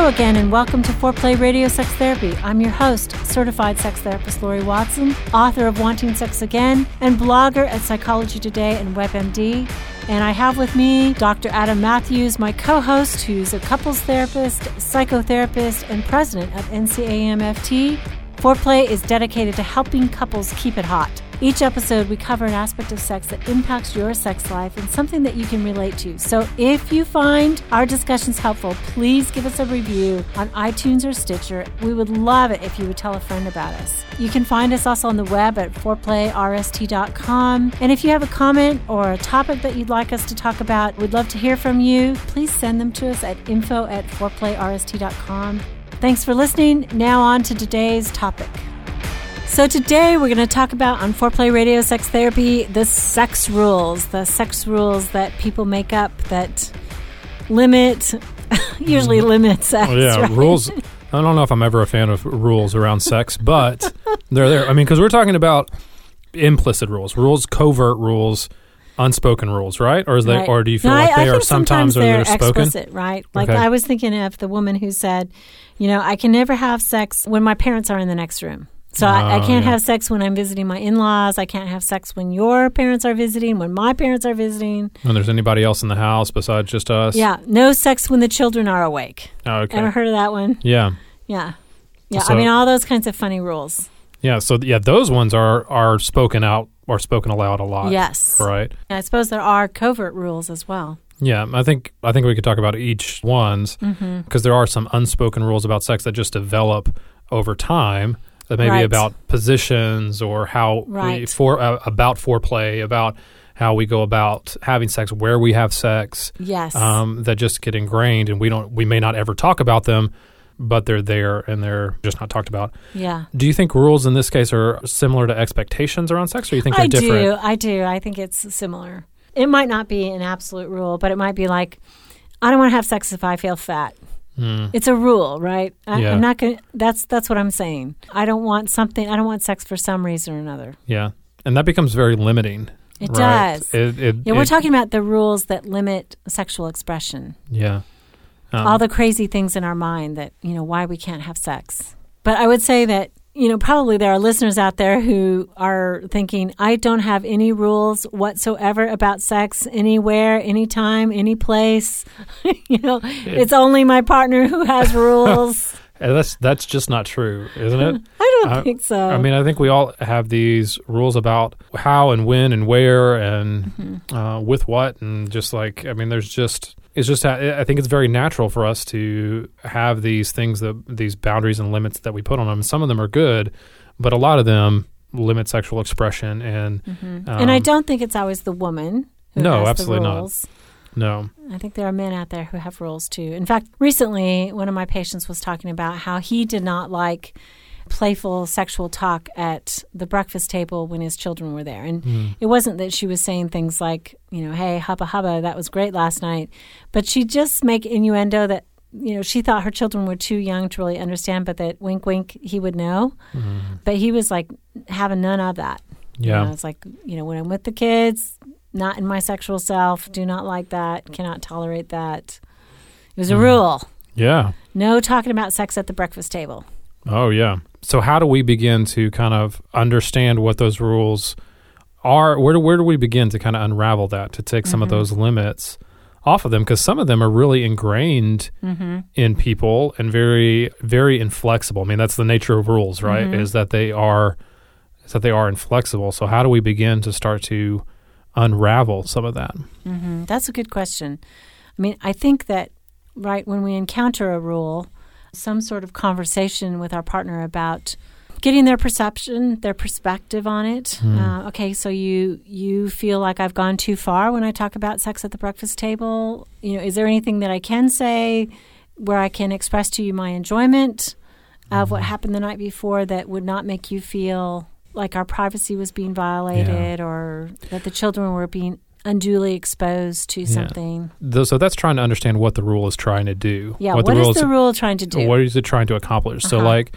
Hello again, and welcome to Foreplay Radio Sex Therapy. I'm your host, certified sex therapist Lori Watson, author of Wanting Sex Again, and blogger at Psychology Today and WebMD. And I have with me Dr. Adam Matthews, my co host, who's a couples therapist, psychotherapist, and president of NCAMFT. Foreplay is dedicated to helping couples keep it hot. Each episode, we cover an aspect of sex that impacts your sex life and something that you can relate to. So if you find our discussions helpful, please give us a review on iTunes or Stitcher. We would love it if you would tell a friend about us. You can find us also on the web at foreplayrst.com. And if you have a comment or a topic that you'd like us to talk about, we'd love to hear from you. Please send them to us at info at foreplayrst.com. Thanks for listening. Now on to today's topic. So today we're going to talk about on Foreplay Radio Sex Therapy the sex rules, the sex rules that people make up that limit, usually mm-hmm. limit oh, sex. Well, yeah, right? rules. I don't know if I'm ever a fan of rules around sex, but they're there. I mean, because we're talking about implicit rules, rules, covert rules, unspoken rules, right? Or is they, Right. or do you feel No, like I, I they are think sometimes or they're they're spoken? explicit, right? Like Okay. I was thinking of the woman who said, you know, I can never have sex when my parents are in the next room. So I, I Oh, can't yeah. have sex when I'm visiting my in-laws. I can't have sex when your parents are visiting, when my parents are visiting. When there's anybody else in the house besides just us? Yeah, no sex when the children are awake. Oh, okay. Ever heard of that one? Yeah. Yeah. Yeah, So- I mean all those kinds of funny rules. Yeah. So yeah, those ones are are spoken out or spoken aloud a lot. Yes. Right. And I suppose there are covert rules as well. Yeah, I think I think we could talk about each ones because Mm-hmm. there are some unspoken rules about sex that just develop over time. That may be Right. about positions or how we for uh, about foreplay, about how we go about having sex, where we have sex. Yes. Um, that just get ingrained, and we don't. We may not ever talk about them, but they're there and they're just not talked about. yeah. Do you think rules in this case are similar to expectations around sex, or you think they're I different? do. I do. I think it's similar. It might not be an absolute rule, but it might be like, I don't want to have sex if I feel fat. It's a rule, right? I. Yeah. I'm not going. That's that's what I'm saying. I don't want something. I don't want sex for some reason or another. Yeah, and that becomes very limiting. It right? does. It, it, Yeah, we're talking about the rules that limit sexual expression. Yeah. Um, all the crazy things in our mind that you know why we can't have sex. But I would say that you know probably there are listeners out there who are thinking I don't have any rules whatsoever about sex anywhere, anytime, any place. you know, it's only my partner who has rules. And that's that's just not true, isn't it? I don't I- think so. I mean, I think we all have these rules about how and when and where and Mm-hmm. uh, with what, and just like I mean, there's just it's just I think it's very natural for us to have these things that these boundaries and limits that we put on them. Some of them are good, but a lot of them limit sexual expression and Mm-hmm. and I um, don't think it's always the woman who No, absolutely not. no, I think there are men out there who have rules too. In fact, recently, one of my patients was talking about how he did not like playful sexual talk at the breakfast table when his children were there. And hmm. it wasn't that she was saying things like, you know, hey, hubba hubba, that was great last night. But she'd just make innuendo that you know, she thought her children were too young to really understand, but that wink, wink, he would know. Hmm. But he was like having none of that. You Yeah. know, it's like, you know, when I'm with the kids, not in my sexual self, do not like that, cannot tolerate that. It was a hmm. rule. Yeah. No talking about sex at the breakfast table. Oh, yeah. So, how do we begin to kind of understand what those rules are? Where do, where do we begin to kind of unravel that, to take some of mm-hmm. those limits off of them? Because some of them are really ingrained mm-hmm. in people and very, very inflexible. I mean, that's the nature of rules, right? Mm-hmm. Is that they are. Is that they are inflexible. So, how do we begin to start to unravel some of that? Mm, That's a good question. I mean, I think that, right, when we encounter a rule, some sort of conversation with our partner about getting their perception, their perspective on it. Uh, okay, so you you feel like I've gone too far when I talk about sex at the breakfast table. You know, is there anything that I can say where I can express to you my enjoyment of what happened the night before that would not make you feel like our privacy was being violated or that the children were being unduly exposed to something. Th- So, that's trying to understand what the rule is trying to do. Yeah, what what the is the rule trying to do? What is it trying to accomplish? So, Uh-huh. like,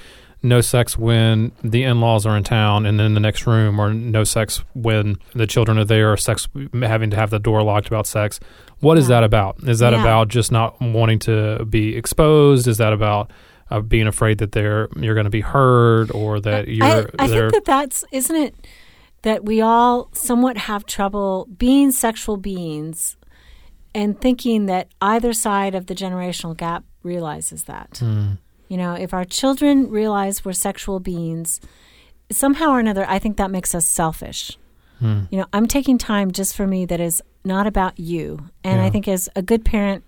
no sex when the in-laws are in town and in the next room, or no sex when the children are there, or sex having to have the door locked about sex. What is Yeah. that about? Is that Yeah. about just not wanting to be exposed? Is that about uh, being afraid that they're you're going to be heard, or that you're I, I think that that's isn't it that we all somewhat have trouble being sexual beings and thinking that either side of the generational gap realizes that. Hmm. You know, if our children realize we're sexual beings, somehow or another, I think that makes us selfish. Hmm. You know, I'm taking time just for me that is not about you. And Yeah. I think as a good parent,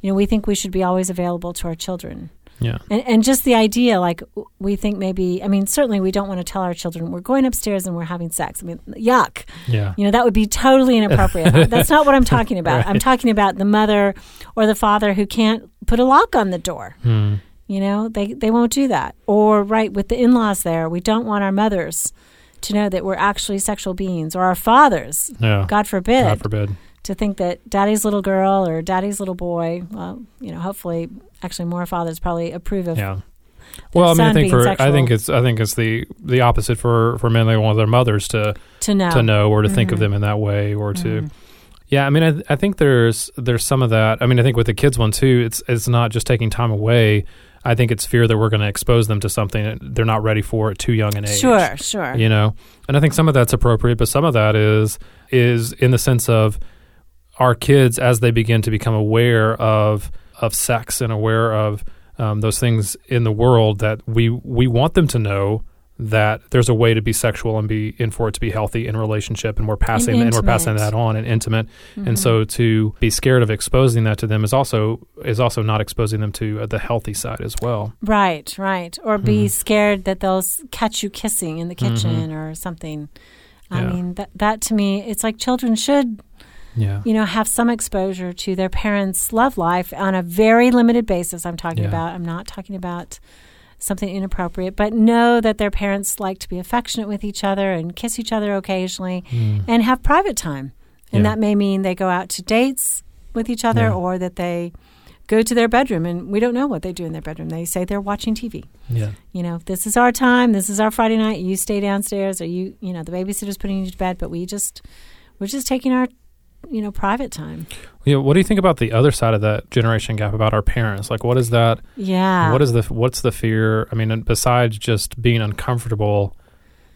you know, we think we should be always available to our children. Yeah And, and just the idea, like we think maybe, I mean, certainly we don't want to tell our children we're going upstairs and we're having sex. I mean, yuck. yeah You know, that would be totally inappropriate. That's not what I'm talking about. I'm talking about the mother or the father who can't put a lock on the door. Hmm. You know, they, they won't do that. Or, right, with the in laws there, we don't want our mothers to know that we're actually sexual beings or our fathers, yeah. God forbid, God forbid. To think that daddy's little girl or daddy's little boy, well, you know, hopefully, actually, more fathers probably approve of Yeah. Well, I mean, I think for I think it's I think it's the the opposite for for men. They want their mothers to to know. to know or to think of Mhm. them in that way or to Mhm. yeah i mean I, I think there's there's some of that i mean i think with the kids one too it's it's not just taking time away i think it's fear that we're going to expose them to something that they're not ready for at too young an age Sure, sure. you know and i think some of that's appropriate but some of that is is in the sense of our kids as they begin to become aware of of sex and aware of um, those things in the world that we we want them to know that there's a way to be sexual and be in for it to be healthy in relationship and we're passing and, we're passing that on and intimate Mm-hmm. and so to be scared of exposing that to them is also is also not exposing them to uh, the healthy side as well Right, right. Or be Mhm. scared that they'll catch you kissing in the kitchen or something. I Mm-hmm. Yeah. mean, that that to me, it's like children should, yeah you know, have some exposure to their parents' love life on a very limited basis. I'm talking Yeah. about. I'm not talking about something inappropriate, but know that their parents like to be affectionate with each other and kiss each other occasionally Mm. and have private time. And Yeah. that may mean they go out to dates with each other Yeah. or that they go to their bedroom and we don't know what they do in their bedroom. They say they're watching TV. yeah You know, this is our time, this is our Friday night, you stay downstairs or you, you know, the babysitter's putting you to bed, but we just we're just taking our you know, private time. Yeah, what do you think about the other side of that generation gap about our parents? Like, what is that? Yeah. What is the what's the fear? I mean, besides just being uncomfortable,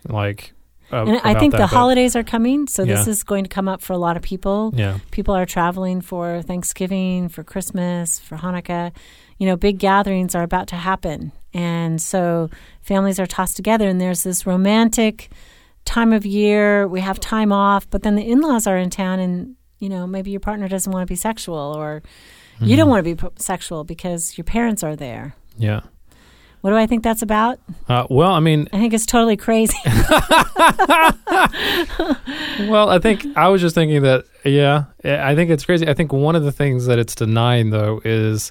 like, uh, and I think that, the holidays are coming, so this is going to come up for a lot of people. Yeah, People are traveling for Thanksgiving, for Christmas, for Hanukkah. You know, big gatherings are about to happen. And so families are tossed together, and there's this romantic time of year. We have time off, but then the in laws are in town, and, you know, maybe your partner doesn't want to be sexual, or you Mm-hmm. don't want to be p- sexual because your parents are there. yeah. What do I think that's about? Uh, well, I mean, I think it's totally crazy. well, I think I was just thinking that. Yeah, I think it's crazy. I think one of the things that it's denying though is.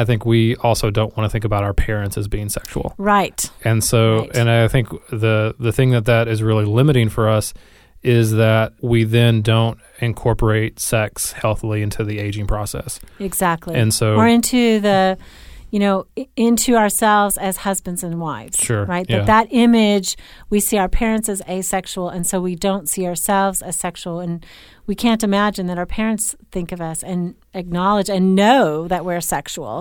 I think we also don't want to think about our parents as being sexual. right. And so, Right. and I think the the thing that that is really limiting for us is that we then don't incorporate sex healthily into the aging process. Exactly. And so- or into the you know into ourselves as husbands and wives Sure, right yeah. that that image we see our parents as asexual and so we don't see ourselves as sexual and we can't imagine that our parents think of us and acknowledge and know that we're sexual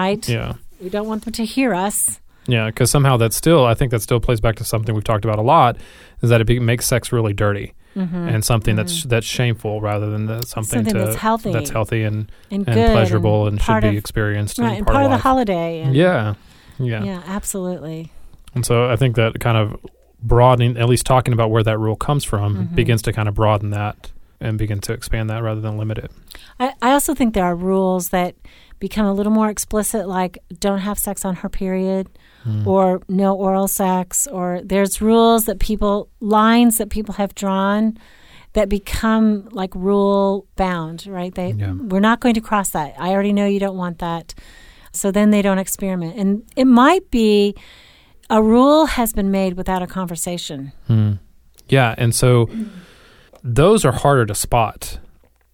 right Hmm. Yeah. we don't want them to hear us Yeah, because somehow that still, I think that still plays back to something we've talked about a lot, is that it makes sex really dirty and something that's that's shameful rather than the, something, Mm-hmm. Something to, that's healthy. that's healthy and and, and pleasurable and, should part be of- experienced right and and part, part of the life. holiday and Yeah, yeah, yeah absolutely And so I think that kind of broadening, at least talking about where that rule comes from, Mm-hmm. begins to kind of broaden that and begin to expand that rather than limit it. I, I also think there are rules that become a little more explicit, like don't have sex on her period, hmm. or no oral sex, or there's rules that people, lines that people have drawn that become like rule bound, right? They, Yeah. We're not going to cross that. I already know you don't want that. So then they don't experiment. And it might be a rule has been made without a conversation. Hmm. Yeah, and so mm. those are harder to spot,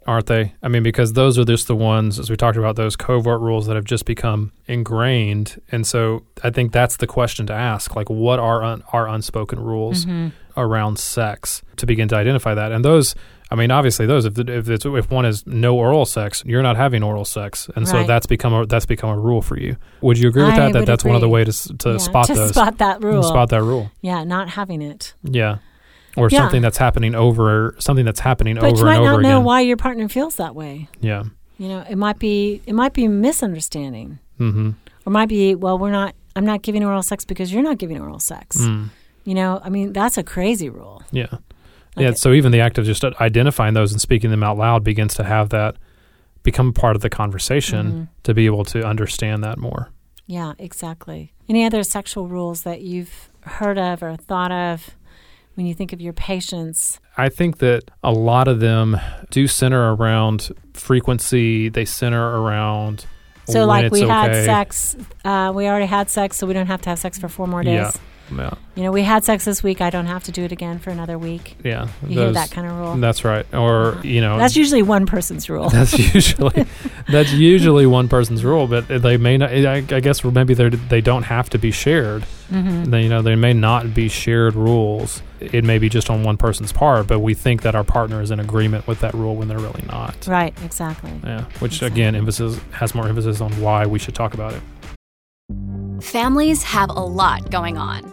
aren't they? I mean, because those are just the ones, as we talked about, those covert rules that have just become ingrained. And so I think that's the question to ask: like, what are un- our unspoken rules mm-hmm. around sex to begin to identify that? And those. I mean, obviously, those if if, it's, if one is no oral sex, you're not having oral sex, and so that's become a, that's become a rule for you. Would you agree with I that? That that's one of the agree. ways to, to Yeah, spot to those, spot that rule. spot that rule. Yeah, not having it. Yeah. Or Yeah. something that's happening over something that's happening But over again. But you might and over not know why your partner feels that way. Yeah. You know, it might be it might be misunderstanding, Mm-hmm. or might be well, we're not. I'm not giving oral sex because you're not giving oral sex. Mm. You know, I mean, that's a crazy rule. Yeah. Yeah. So even the act of just identifying those and speaking them out loud begins to have that become part of the conversation Mm-hmm. to be able to understand that more. Yeah, exactly. Any other sexual rules that you've heard of or thought of when you think of your patients? I think that a lot of them do center around frequency. They center around So, like, we had sex. Uh, we already had sex, so we don't have to have sex for four more days. Yeah. Yeah. You know, we had sex this week. I don't have to do it again for another week. Yeah. You hear that kind of rule? That's right. Or, you know, That's usually one person's rule. That's usually that's usually one person's rule, but they may not. I, I guess maybe they they don't have to be shared. Mm-hmm. They, you know, they may not be shared rules. It may be just on one person's part, but we think that our partner is in agreement with that rule when they're really not. Right, exactly. Yeah, which again emphasis has more emphasis on why we should talk about it. Families have a lot going on.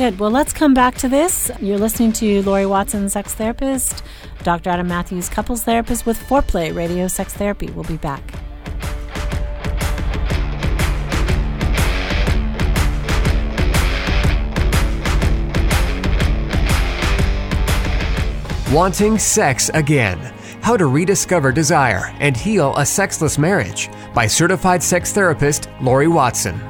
Good. Well, let's come back to this. You're listening to Lori Watson, sex therapist, Dr. Adam Matthews, couples therapist with Foreplay Radio Sex Therapy. We'll be back. Wanting Sex Again How to Rediscover Desire and Heal a Sexless Marriage by certified sex therapist Lori Watson.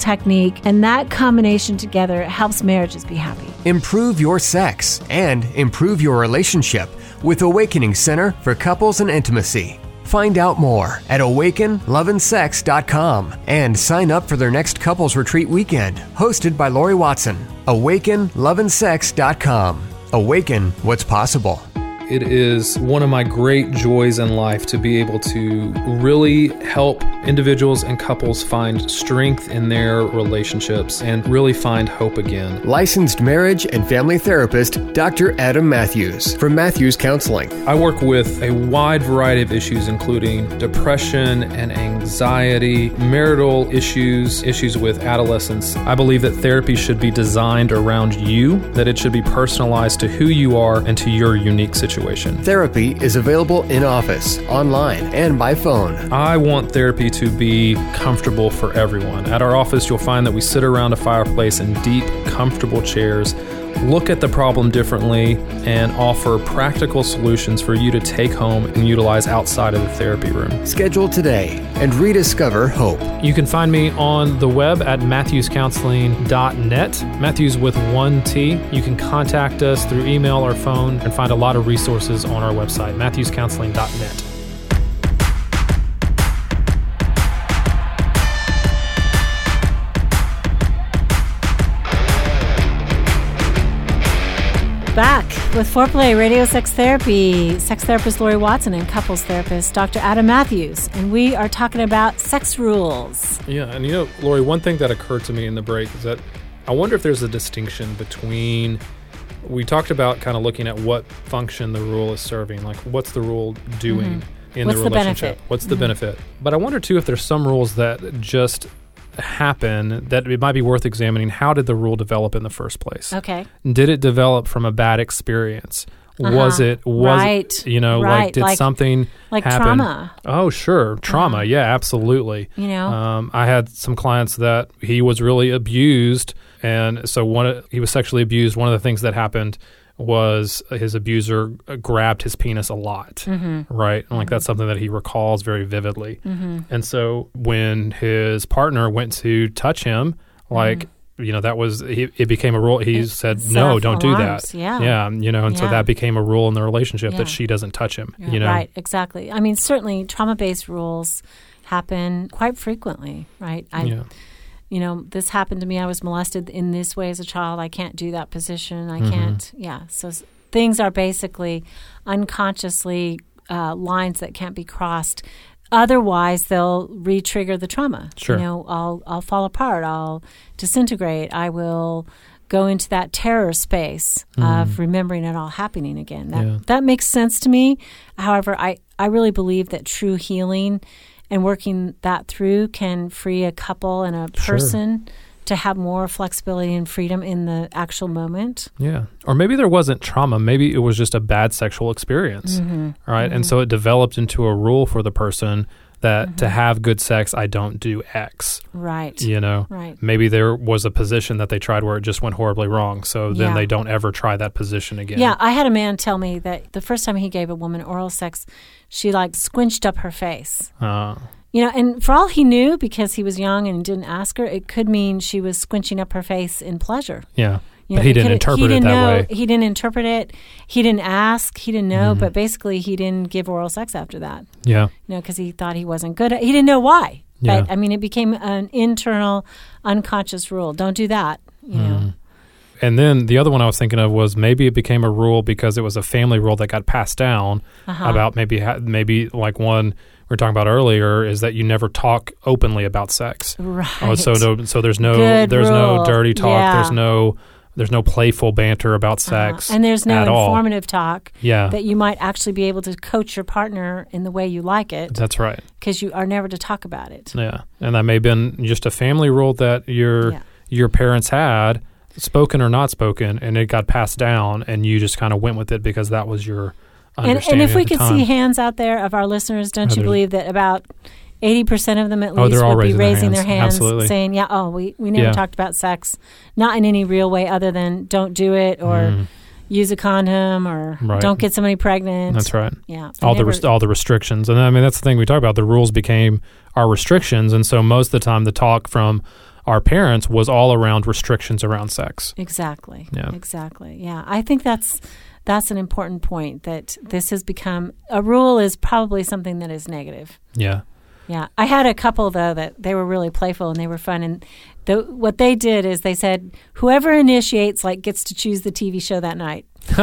technique, and that combination together helps marriages be happy. Improve your sex and improve your relationship with Awakening Center for Couples and Intimacy. Find out more at awakenloveandsex.com and sign up for their next couples retreat weekend, hosted by Lori Watson. Awakenloveandsex.com. Awaken what's possible. It is one of my great joys in life to be able to really help individuals and couples find strength in their relationships and really find hope again. Licensed marriage and family therapist Dr. Adam Matthews from Matthews Counseling. I work with a wide variety of issues, including depression and anxiety, marital issues, issues with adolescence. I believe that therapy should be designed around you, that it should be personalized to who you are and to your unique situation. Therapy is available in office, online, and by phone. I want therapy to be comfortable for everyone. At our office, you'll find that we sit around a fireplace in deep, comfortable chairs look at the problem differently, and offer practical solutions for you to take home and utilize outside of the therapy room. Schedule today and rediscover hope. You can find me on the web at matthewscounseling.net, Matthews with one T. You can contact us through email or phone and find a lot of resources on our website, matthewscounseling.net. with Foreplay Radio Sex Therapy, sex therapist Lori Watson and couples therapist Dr. Adam Matthews. And we are talking about sex rules. Yeah, and you know, Lori, one thing that occurred to me in the break is that I wonder if there's a distinction between we talked about kind of looking at what function the rule is serving, like what's the rule doing Mm-hmm. in What's the the relationship? benefit? What's the benefit? But I wonder too if there's some rules that just happen that it might be worth examining. How did the rule develop in the first place? Okay. Did it develop from a bad experience? Was Uh-huh. it was Right. it, you know like did Like- something like happen? trauma. Oh sure, trauma. Uh-huh. Yeah, absolutely. You know? um, I had some clients that he was really abused, and so one of- he was sexually abused. One of the things that happened was his abuser uh, grabbed his penis a lot, Mm-hmm. right? And like that's something that he recalls very vividly. And so when his partner went to touch him, like. You know that was he, it became a rule. He Mm-hmm. It said, "No, don't do that." yeah. yeah. You know, and so that became a rule in the relationship Yeah. that she doesn't touch him. Yeah, You know, Right, exactly. I mean, certainly trauma based rules happen quite frequently, right? I, yeah, you know, this happened to me. I was molested in this way as a child. I can't do that position. I Mm-hmm. can't, yeah. So things are basically unconsciously uh, lines that can't be crossed. Otherwise, they'll re-trigger the trauma. Sure. You know, I'll I'll fall apart. I'll disintegrate. I will go into that terror space of remembering it all happening again. That. Yeah. that makes sense to me. However, I I really believe that true healing and working that through can free a couple and a Sure. person to have more flexibility and freedom in the actual moment. Yeah. Or maybe there wasn't trauma. Maybe it was just a bad sexual experience. Mm-hmm. Right. And so it developed into a rule for the person that Mm-hmm. to have good sex, I don't do X. Right. You know? Right. Maybe there was a position that they tried where it just went horribly wrong. So then Yeah. they don't ever try that position again. Yeah, I had a man tell me that the first time he gave a woman oral sex, she like squinched up her face. Uh, You know, and for all he knew, because he was young and didn't ask her, it could mean she was squinching up her face in pleasure. yeah. You but he didn't interpret he it didn't that know, way. He didn't interpret it. He didn't ask. He didn't know. Mm-hmm. But basically, he didn't give oral sex after that. Yeah. You know, because he thought he wasn't good. At, he didn't know why. Yeah. But I mean, it became an internal, unconscious rule. Don't do that. You know. Mm-hmm. And then the other one I was thinking of was maybe it became a rule because it was a family rule that got passed down Uh-huh. about maybe maybe like one we were talking about earlier is that you never talk openly about sex. Right. Oh, so no, so there's no Good there's rule. no dirty talk. Yeah. There's no there's no playful banter about Uh-huh. sex. And there's no at all. informative talk Yeah, that you might actually be able to coach your partner in the way you like it that's right. because you are never to talk about it. Yeah, and that may have been just a family rule that your Yeah. your parents had, spoken or not spoken, and it got passed down, and you just kind of went with it because that was your And, and if we could see hands out there of our listeners, don't Oh, you believe that about 80% of them at Oh, least all would be raising their raising their hands. hands, Absolutely. saying, yeah, oh, we, we never Yeah. talked about sex, not in any real way other than don't do it or Mm, use a condom or Right. don't get somebody pregnant. that's right. Yeah. all the rest- all the restrictions, and I mean that's the thing we talk about. The rules became our restrictions, and so most of the time the talk from our parents was all around restrictions around sex. Exactly. Yeah. Exactly. Yeah. I think that's that's an important point that this has become a rule is probably something that is negative. Yeah, Yeah, I had a couple though that they were really playful and they were fun. And the, what they did is they said whoever initiates like gets to choose the TV show that night.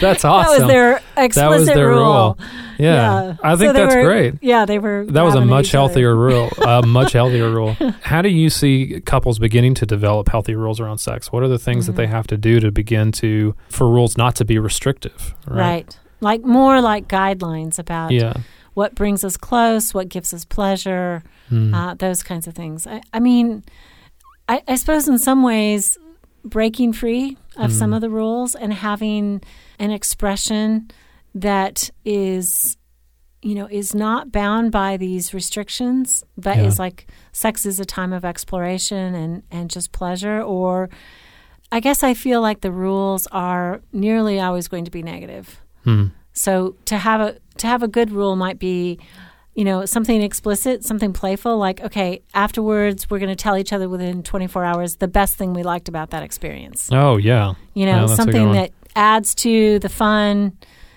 That's awesome. That was their explicit That was their rule. rule. Yeah, I think So that's were- great. Yeah, they were. That was a much healthier rule. A much healthier rule. How do you see couples beginning to develop healthy rules around sex? What are the things that Mm-hmm. they have to do to begin to for rules not to be restrictive? Right. Right. Like more like guidelines about Yeah. What brings us close, what gives us pleasure, Mm. uh, those kinds of things. I, I mean, I, I suppose in some ways, breaking free of some Mm. of the rules and having an expression that is, you know, is not bound by these restrictions, but Yeah. is like sex is a time of exploration and, and just pleasure. Or I guess I feel like the rules are nearly always going to be negative. Hmm. So to have a to have a good rule might be, you know, something explicit, something playful, like okay, afterwards we're going to tell each other within 24 hours the best thing we liked about that experience. Oh yeah. You know, good something that adds to the fun.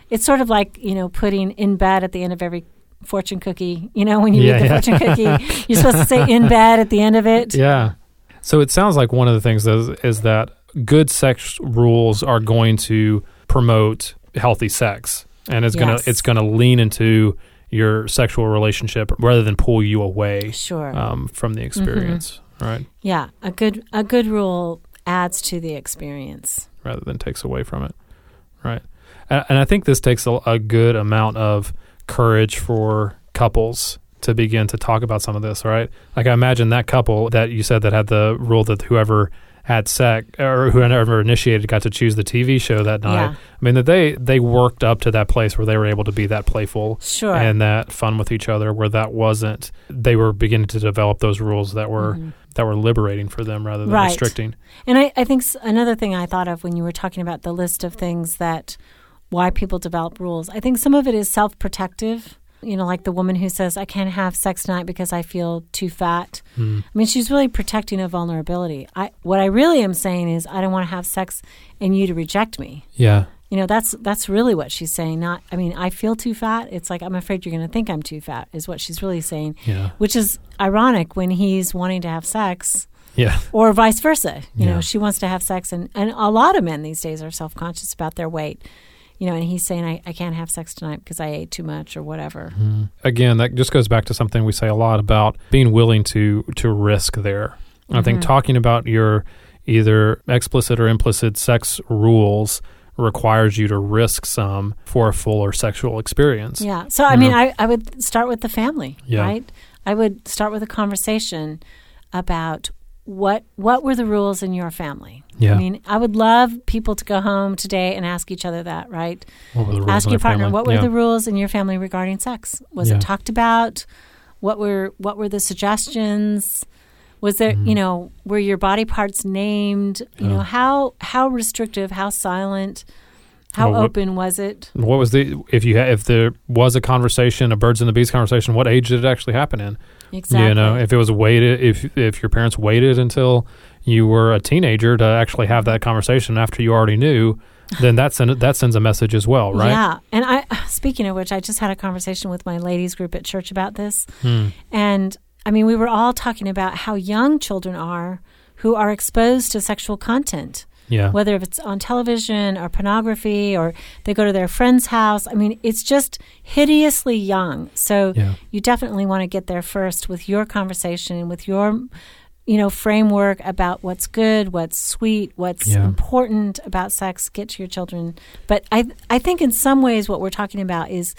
It's sort of like you know putting in bed at the end of every fortune cookie. You know, when you Yeah, read the yeah. fortune cookie, you're supposed to say in bed at the end of it. Yeah. So it sounds like one of the things is, is that good sex rules are going to promote healthy sex, and it's gonna it's gonna lean into your sexual relationship rather than pull you away Sure. um, from the experience, right? yeah, a good a good rule adds to the experience. Rather than takes away from it, right? And, and I think this takes a, a good amount of courage for couples to begin to talk about some of this, right? Like I imagine that couple that you said that had the rule that whoever had sex or whoever initiated got to choose the TV show that night. Yeah. I mean that they they worked up to that place where they were able to be that playful Sure. and that fun with each other where that wasn't they were beginning to develop those rules that were that were liberating for them rather than Mm-hmm. Right. restricting. And I, I think another thing I thought of when you were talking about the list of things that why people develop rules, I think some of it is self protective. You know, like the woman who says, I can't have sex tonight because I feel too fat. Hmm. I mean, she's really protecting a vulnerability. I, what I really am saying is, I don't want to have sex and you to reject me. Yeah. You know, that's that's really what she's saying. Not, I mean, I feel too fat. It's like I'm afraid you're going to think I'm too fat. Is what she's really saying. Yeah. Which is ironic when he's wanting to have sex Yeah. or vice versa. You Yeah. know, she wants to have sex, and, and a lot of men these days are self conscious about their weight. You know, and he's saying, I, I can't have sex tonight because I ate too much or whatever. again, that just goes back to something we say a lot about being willing to to risk there. I Mm-hmm. think talking about your either explicit or implicit sex rules requires you to risk some for a fuller sexual experience. Yeah. So, I You mean, know? I, I would start with the family, Yeah. right? I would start with a conversation about what what were the rules in your family. Yeah. I mean, I would love people to go home today and ask each other that, right? What were the rules ask your partner family? what were Yeah. the rules in your family regarding sex was Yeah. it talked about what were what were the suggestions was there you know were your body parts named you Mm-hmm. Know how how restrictive how silent how Well, what- open was it What was the if you ha- if there was a conversation, a birds and the bees conversation? What age did it actually happen in? Exactly You know, if it was waited, if if your parents waited until you were a teenager to actually have that conversation after you already knew, then that send, that sends a message as well, right? Yeah. And I speaking of which, I just had a conversation with my ladies group at church about this. Hmm. And I mean, we were all talking about how young children are who are exposed to sexual content. Yeah. Whether it's on television or pornography or they go to their friend's house. I mean, it's just hideously young. So Yeah. you definitely want to get there first with your conversation, with your you know framework about what's good, what's sweet, what's Yeah. important about sex. Get to your children, but I I think in some ways what we're talking about is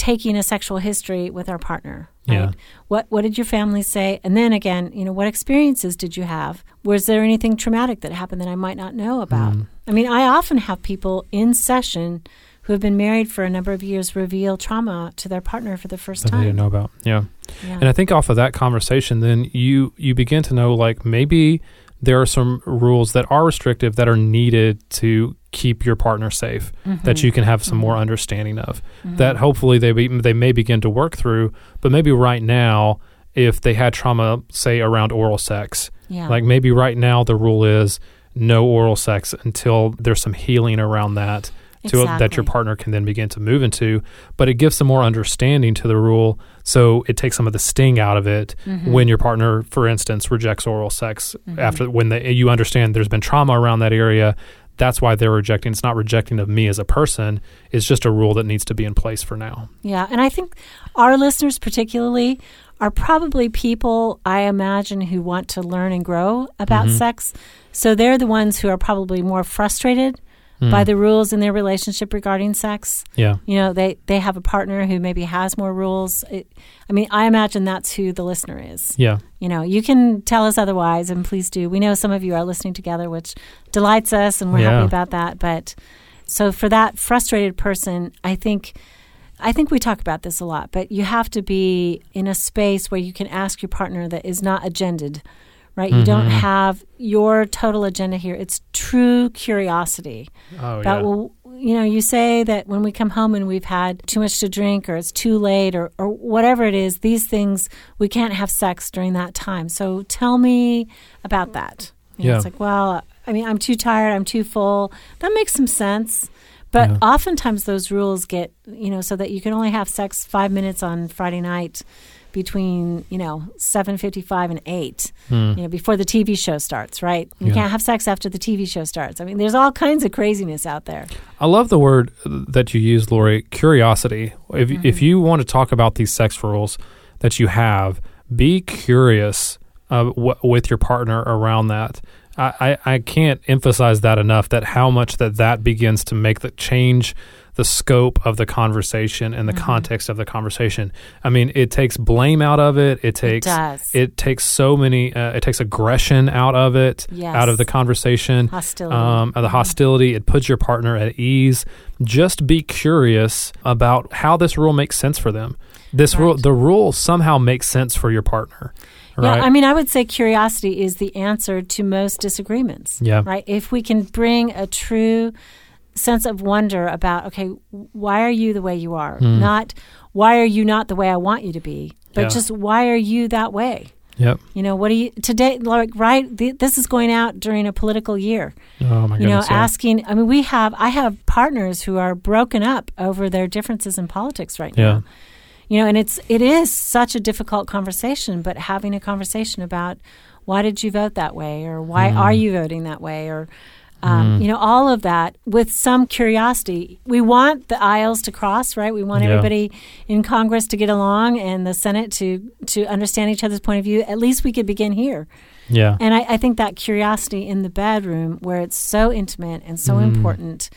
taking a sexual history with our partner. Right? Yeah. What what did your family say? And then again, you know, what experiences did you have? Was there anything traumatic that happened that I might not know about? Mm. I mean, I often have people in session who have been married for a number of years reveal trauma to their partner for the first that they didn't know about. Yeah. Yeah. And I think off of that conversation, then you you begin to know like maybe there are some rules that are restrictive that are needed to keep your partner safe Mm-hmm. that you can have some more understanding of that hopefully they be, they may begin to work through but maybe right now if they had trauma say around oral sex yeah. like maybe right now the rule is no oral sex until there's some healing around that to that your partner can then begin to move into but it gives some more understanding to the rule so it takes some of the sting out of it Mm-hmm. when your partner for instance rejects oral sex after when they, you understand there's been trauma around that area that's why they're rejecting. It's not rejecting of me as a person. It's just a rule that needs to be in place for now. Yeah, and I think our listeners particularly are probably people I imagine who want to learn and grow about Mhm. sex. So they're the ones who are probably more frustrated Mm. by the rules in their relationship regarding sex. Yeah. You know, they they have a partner who maybe has more rules. It, I mean, I imagine that's who the listener is. Yeah. You know, you can tell us otherwise, and please do. We know some of you are listening together, which delights us, and we're Yeah. happy about that. But so for that frustrated person, I think. I think we talk about this a lot, but you have to be in a space where you can ask your partner that is not agended, right? You don't Mhm. have your total agenda here. It's true curiosity Oh about yeah. well you know you say that when we come home and we've had too much to drink or it's too late or, or whatever it is these things we can't have sex during that time so tell me about that You know, Yeah. it's like well i mean i'm too tired i'm too full that makes some sense but Yeah. oftentimes those rules get you know so that you can only have sex five minutes on friday night between you know 7.55 and 8 Hmm. you know before the tv show starts right you Yeah. can't have sex after the tv show starts i mean there's all kinds of craziness out there I love the word that you use Lori. Curiosity. If Mm-hmm. if you want to talk about these sex rules that you have, be curious uh, w- with your partner around that. I, I, I can't emphasize that enough. That how much that that begins to make the change the scope of the conversation and the Mm-hmm. context of the conversation. I mean, it takes blame out of it. It takes does. it takes so many. Uh, it takes aggression out of it, Yes. out of the conversation Hostility. um, the Mhm. hostility. It puts your partner at ease. Just be curious about how this rule makes sense for them. This rule, the rule somehow makes sense for your partner, right? Yeah, I mean, I would say curiosity is the answer to most disagreements. Yeah. Right? If we can bring a true sense of wonder about, okay, why are you the way you are? Hmm. Not why are you not the way I want you to be, but Yeah. just why are you that way? yep. You know, what do you today? Like, right? The, this is going out during a political year. Oh my you know, yeah. asking. I mean, we have. I have partners who are broken up over their differences in politics right Yeah. now. You know, and it's it is such a difficult conversation. But having a conversation about why did you vote that way, or why Mm. are you voting that way, or um, you know, all of that with some curiosity. We want the aisles to cross, right? We want Yeah. everybody in Congress to get along and the Senate to to understand each other's point of view. At least we could begin here. yeah. And I, I think that curiosity in the bedroom, where it's so intimate and so Mm. important,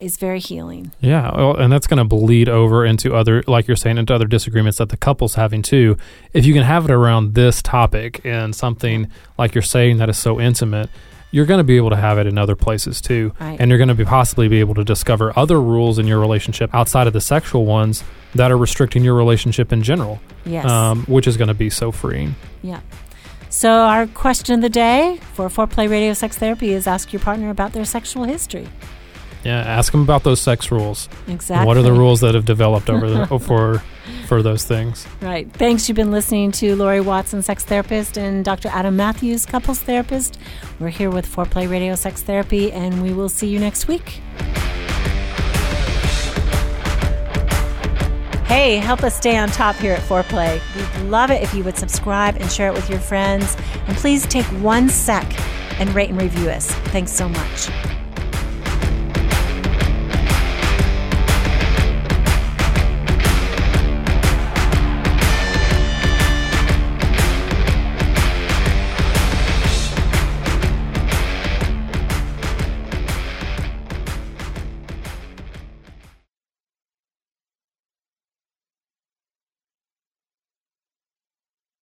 is very healing. Yeah, well, and that's going to bleed over into other, like you're saying, into other disagreements that the couple's having too. If you can have it around this topic and something like you're saying that is so intimate, you're going to be able to have it in other places too, Right. and you're going to be possibly be able to discover other rules in your relationship outside of the sexual ones that are restricting your relationship in general, Yes. um, which is going to be so freeing. yeah. So our question of the day for Foreplay Radio Sex Therapy is ask your partner about their sexual history. Yeah, ask them about those sex rules. Exactly. What are the rules that have developed over the, for for those things? Right. Thanks. You've been listening to Lori Watson, sex therapist, and Dr. Adam Matthews, couples therapist. We're here with Foreplay Radio Sex Therapy, and we will see you next week. Hey, help us stay on top here at Foreplay. We'd love it if you would subscribe and share it with your friends. And please take one sec and rate and review us. Thanks so much.